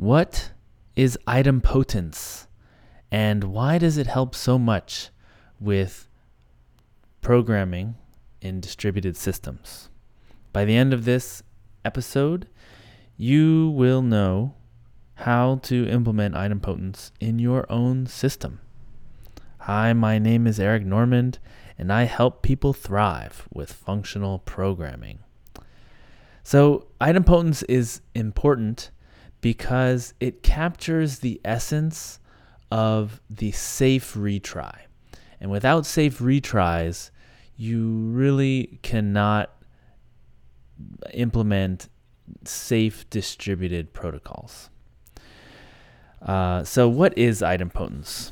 What is idempotence and why does it help so much with programming in distributed systems? By the end of this episode, you will know how to implement idempotence in your own system. Hi, my name is Eric Normand, and I help people thrive with functional programming. So, idempotence is important because it captures the essence of the safe retry. And without safe retries, you really cannot implement safe distributed protocols. Uh, so, what is idempotence?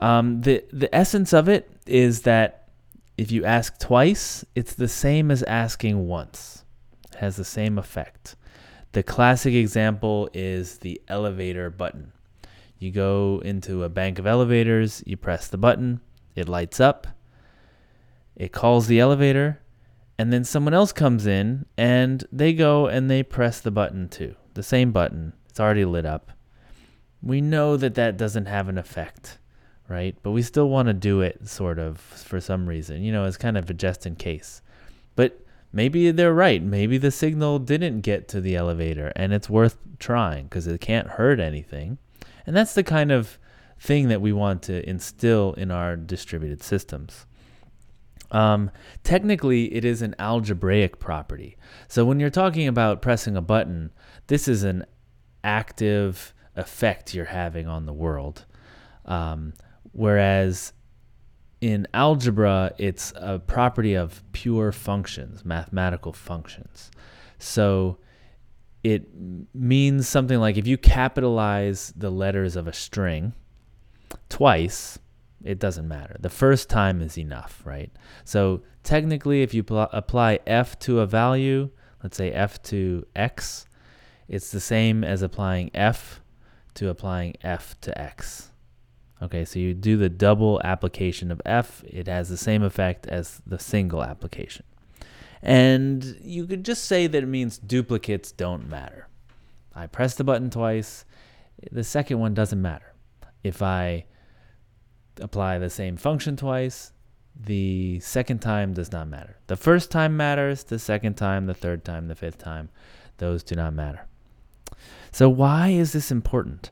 Um, the the essence of it is that if you ask twice, it's the same as asking once. It has the same effect. The classic example is the elevator button. You go into a bank of elevators, you press the button, it lights up, it calls the elevator, and then someone else comes in and they go and they press the button too. The same button, it's already lit up. We know that that doesn't have an effect, right? But we still want to do it sort of for some reason. You know, it's kind of a just in case. Maybe they're right. Maybe the signal didn't get to the elevator and it's worth trying because it can't hurt anything. And that's the kind of thing that we want to instill in our distributed systems. Um, technically, it is an algebraic property. So when you're talking about pressing a button, this is an active effect you're having on the world. Um, whereas in algebra, it's a property of pure functions, mathematical functions. So it means something like if you capitalize the letters of a string twice, it doesn't matter. The first time is enough, right? So technically, if you pl- apply f to a value, let's say f to x, it's the same as applying f to applying f to x. Okay, so you do the double application of f, it has the same effect as the single application. And you could just say that it means duplicates don't matter. I press the button twice, the second one doesn't matter. If I apply the same function twice, the second time does not matter. The first time matters, the second time, the third time, the fifth time, those do not matter. So, why is this important?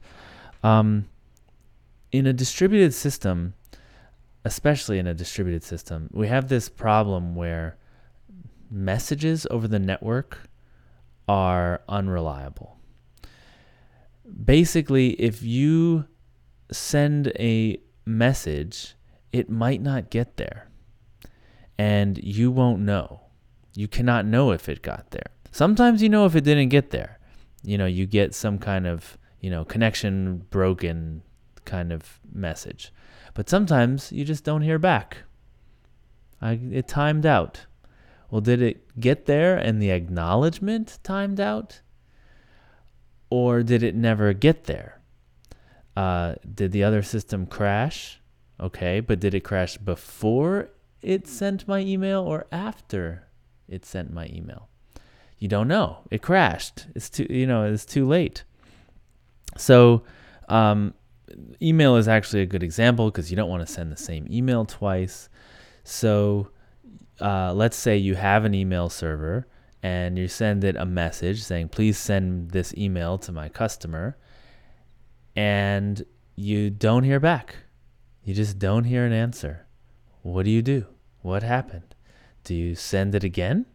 Um, in a distributed system, especially in a distributed system, we have this problem where messages over the network are unreliable. Basically, if you send a message, it might not get there. And you won't know. You cannot know if it got there. Sometimes you know if it didn't get there. You know, you get some kind of, you know, connection broken kind of message. But sometimes you just don't hear back. I, it timed out. Well, did it get there and the acknowledgement timed out? Or did it never get there? Uh, did the other system crash? Okay, but did it crash before it sent my email or after it sent my email? You don't know. It crashed. It's too, you know, it's too late. So, um, email is actually a good example because you don't want to send the same email twice. So, uh, let's say you have an email server and you send it a message saying, please send this email to my customer, and you don't hear back. You just don't hear an answer. What do you do? What happened? Do you send it again?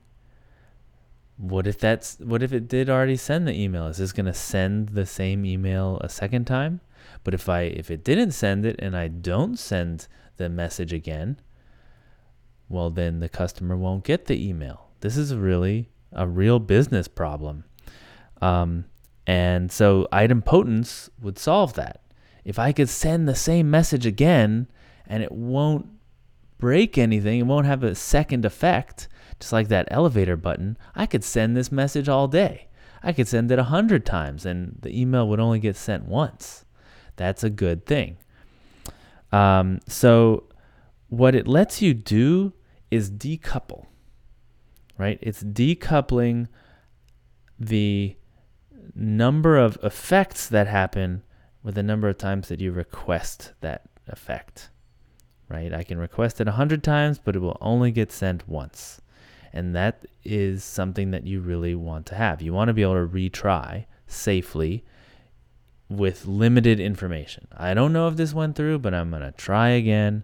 What if that's what if it did already send the email? Is this going to send the same email a second time? But if I if it didn't send it and I don't send the message again, well, then the customer won't get the email. This is really a real business problem. Um, and so idempotence would solve that. If I could send the same message again and it won't break anything, it won't have a second effect, just like that elevator button, I could send this message all day. I could send it a hundred times and the email would only get sent once. That's a good thing. Um, so, what it lets you do is decouple, right? It's decoupling the number of effects that happen with the number of times that you request that effect. Right? I can request it 100 times, but it will only get sent once. And that is something that you really want to have. You want to be able to retry safely with limited information. I don't know if this went through, but I'm going to try again.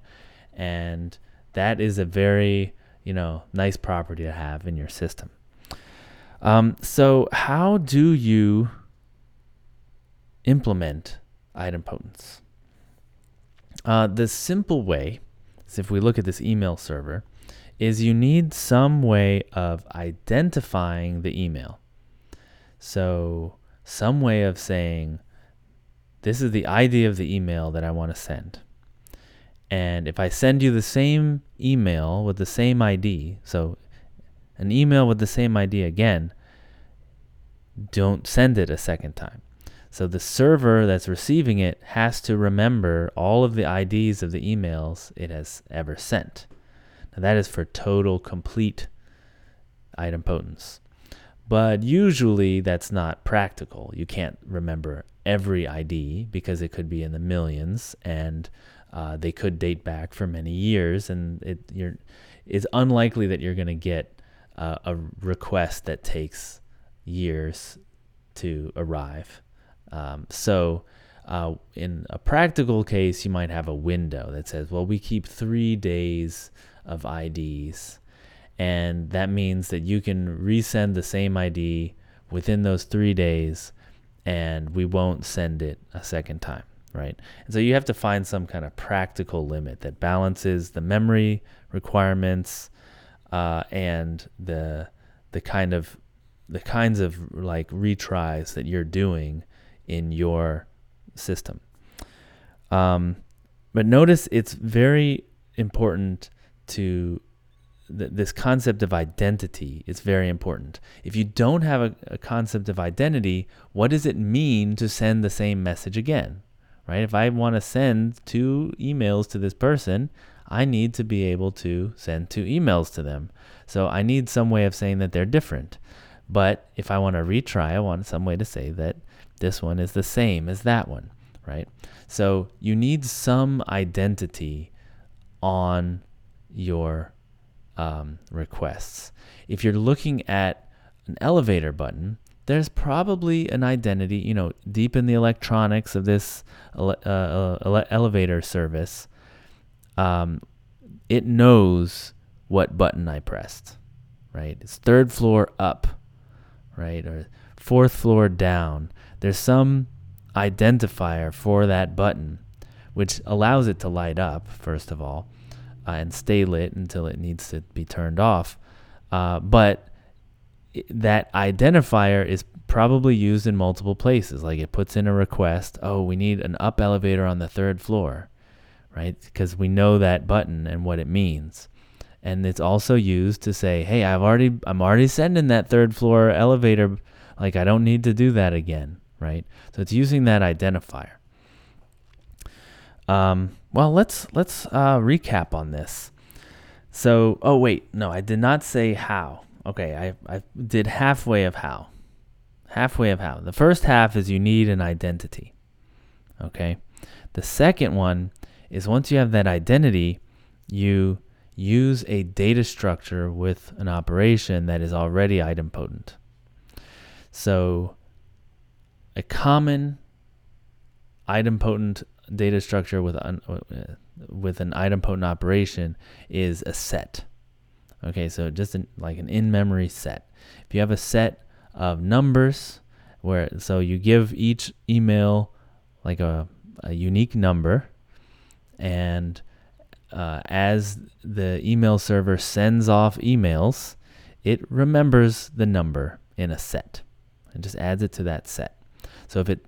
And that is a very, you know, nice property to have in your system. Um, so, how do you implement idempotence? Uh, the simple way, if we look at this email server, is you need some way of identifying the email. So, some way of saying, this is the ID of the email that I want to send. And if I send you the same email with the same ID, so an email with the same ID again, don't send it a second time. So the server that's receiving it has to remember all of the IDs of the emails it has ever sent. Now that is for total complete idempotence. But usually that's not practical. You can't remember every ID because it could be in the millions and uh, they could date back for many years, and it it's unlikely that you're going to get uh, a request that takes years to arrive. Um, so, uh, in a practical case, you might have a window that says, well, we keep three days of IDs. And that means that you can resend the same ID within those three days, and we won't send it a second time, right? And so you have to find some kind of practical limit that balances the memory requirements uh, and the the kind of the kinds of like retries that you're doing in your system. Um, but notice it's very important to th- this concept of identity is very important. If you don't have a, a concept of identity, what does it mean to send the same message again? Right? If I want to send two emails to this person, I need to be able to send two emails to them. So I need some way of saying that they're different. But if I want to retry, I want some way to say that this one is the same as that one, right? So you need some identity on your um, requests. If you're looking at an elevator button, there's probably an identity, you know, deep in the electronics of this ele- uh, ele- elevator service. Um, it knows what button I pressed, right? It's third floor up right? Or fourth floor down. There's some identifier for that button, which allows it to light up, first of all, uh, and stay lit until it needs to be turned off. Uh, but that identifier is probably used in multiple places. Like it puts in a request, oh, we need an up elevator on the third floor, right? Because we know that button and what it means and it's also used to say, "Hey, I've already I'm already sending that third floor elevator like I don't need to do that again." Right? So it's using that identifier. Um, well, let's let's uh, recap on this. So, oh wait, no, I did not say how. Okay, I I did halfway of how. Halfway of how. The first half is you need an identity. Okay. The second one is once you have that identity, you use a data structure with an operation that is already idempotent. So, a common idempotent data structure with an, with an idempotent operation is a set. Okay, so just an, like an in-memory set. If you have a set of numbers, where so you give each email like a, a unique number, and uh, as the email server sends off emails, it remembers the number in a set and just adds it to that set. So if it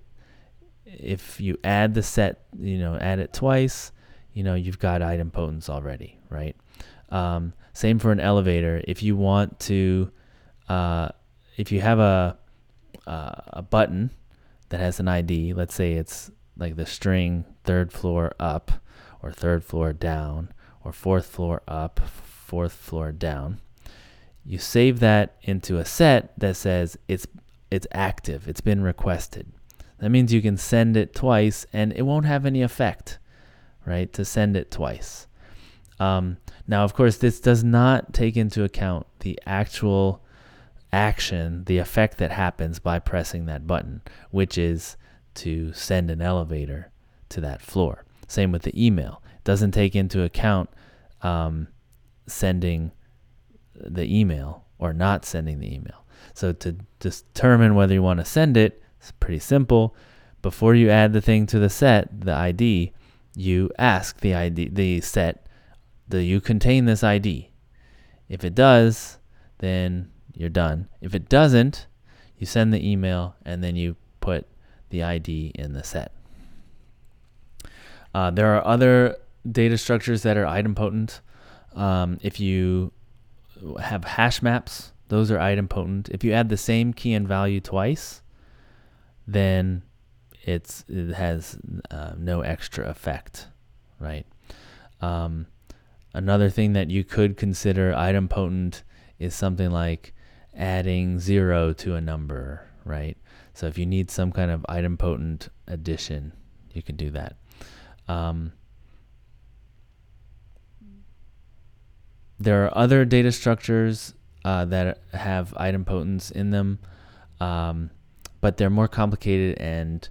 if you add the set, you know, add it twice, you know, you've got item idempotence already, right? Um, same for an elevator. If you want to, uh, if you have a uh, a button that has an ID, let's say it's like the string third floor up, or third floor down or fourth floor up, fourth floor down. You save that into a set that says it's it's active. It's been requested. That means you can send it twice and it won't have any effect, right? To send it twice. Um, now, of course, this does not take into account the actual action, the effect that happens by pressing that button, which is to send an elevator to that floor. Same with the email. It doesn't take into account um, sending the email or not sending the email. So to determine whether you want to send it, it's pretty simple. Before you add the thing to the set, the ID, you ask the ID, the set, do you contain this ID? If it does, then you're done. If it doesn't, you send the email and then you put the ID in the set. Uh, there are other data structures that are idempotent. Um, if you have hash maps, those are idempotent. If you add the same key and value twice, then it's it has uh, no extra effect, right? Um, another thing that you could consider idempotent is something like adding zero to a number, right? So if you need some kind of idempotent addition, you can do that. Um, there are other data structures uh, that have idempotence in them, um, but they're more complicated and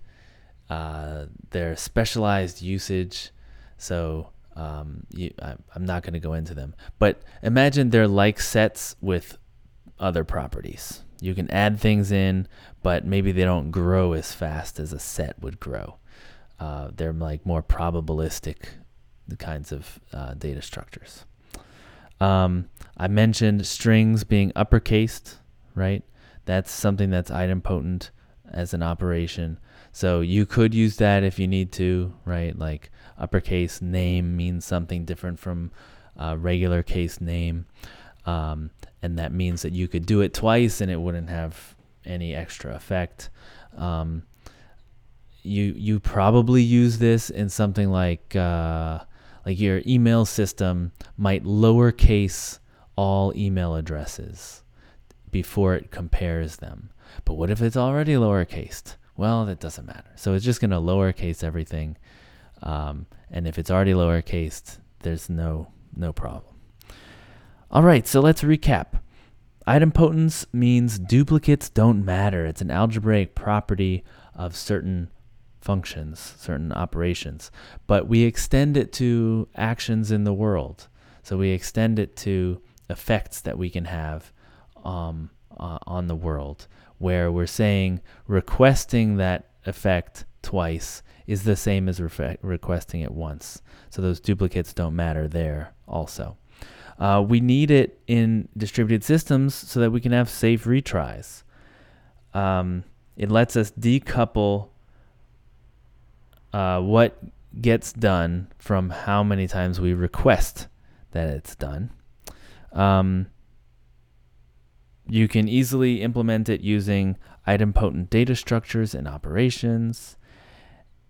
uh, they're specialized usage. So um, you, I, I'm not going to go into them. But imagine they're like sets with other properties. You can add things in, but maybe they don't grow as fast as a set would grow. Uh, they're like more probabilistic kinds of uh, data structures. Um, I mentioned strings being uppercased, right? That's something that's idempotent as an operation. So you could use that if you need to, right? Like uppercase name means something different from regular case name. Um, and that means that you could do it twice and it wouldn't have any extra effect. Um, you you probably use this in something like uh, like your email system might lowercase all email addresses before it compares them. But what if it's already lowercased? Well, that doesn't matter. So it's just going to lowercase everything. Um, and if it's already lowercased, there's no no problem. All right, so let's recap. Idempotence means duplicates don't matter. It's an algebraic property of certain functions, certain operations. But we extend it to actions in the world. So we extend it to effects that we can have um, uh, on the world, where we're saying requesting that effect twice is the same as re- requesting it once. So those duplicates don't matter there also. Uh, we need it in distributed systems so that we can have safe retries. Um, it lets us decouple uh, what gets done from how many times we request that it's done. Um, you can easily implement it using idempotent data structures and operations,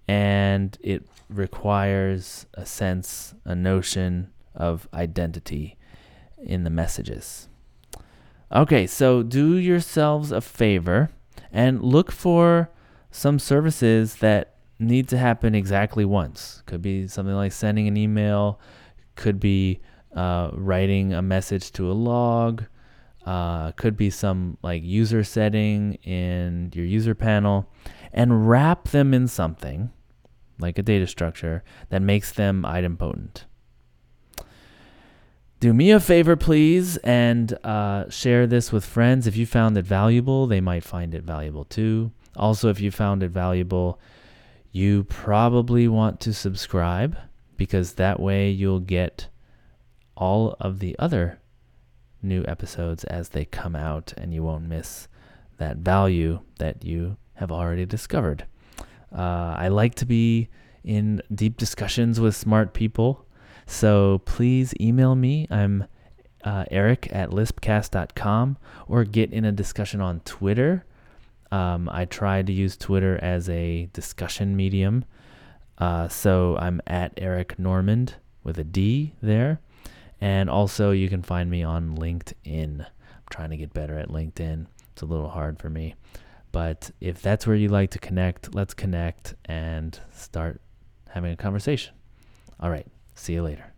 and it requires a sense, a notion of identity in the messages. Okay, so do yourselves a favor and look for some services that need to happen exactly once. Could be something like sending an email, could be uh, writing a message to a log, uh, could be some like user setting in your user panel, and wrap them in something like a data structure that makes them idempotent do me a favor, please, and uh, share this with friends. If you found it valuable, they might find it valuable too. Also, if you found it valuable, you probably want to subscribe because that way you'll get all of the other new episodes as they come out and you won't miss that value that you have already discovered. Uh, I like to be in deep discussions with smart people. So please email me. I'm uh, Eric at lispcast.com or get in a discussion on Twitter. Um, I try to use Twitter as a discussion medium. Uh, so I'm at Eric Normand with a D there. And also, you can find me on LinkedIn. I'm trying to get better at LinkedIn, it's a little hard for me. But if that's where you like to connect, let's connect and start having a conversation. All right, see you later.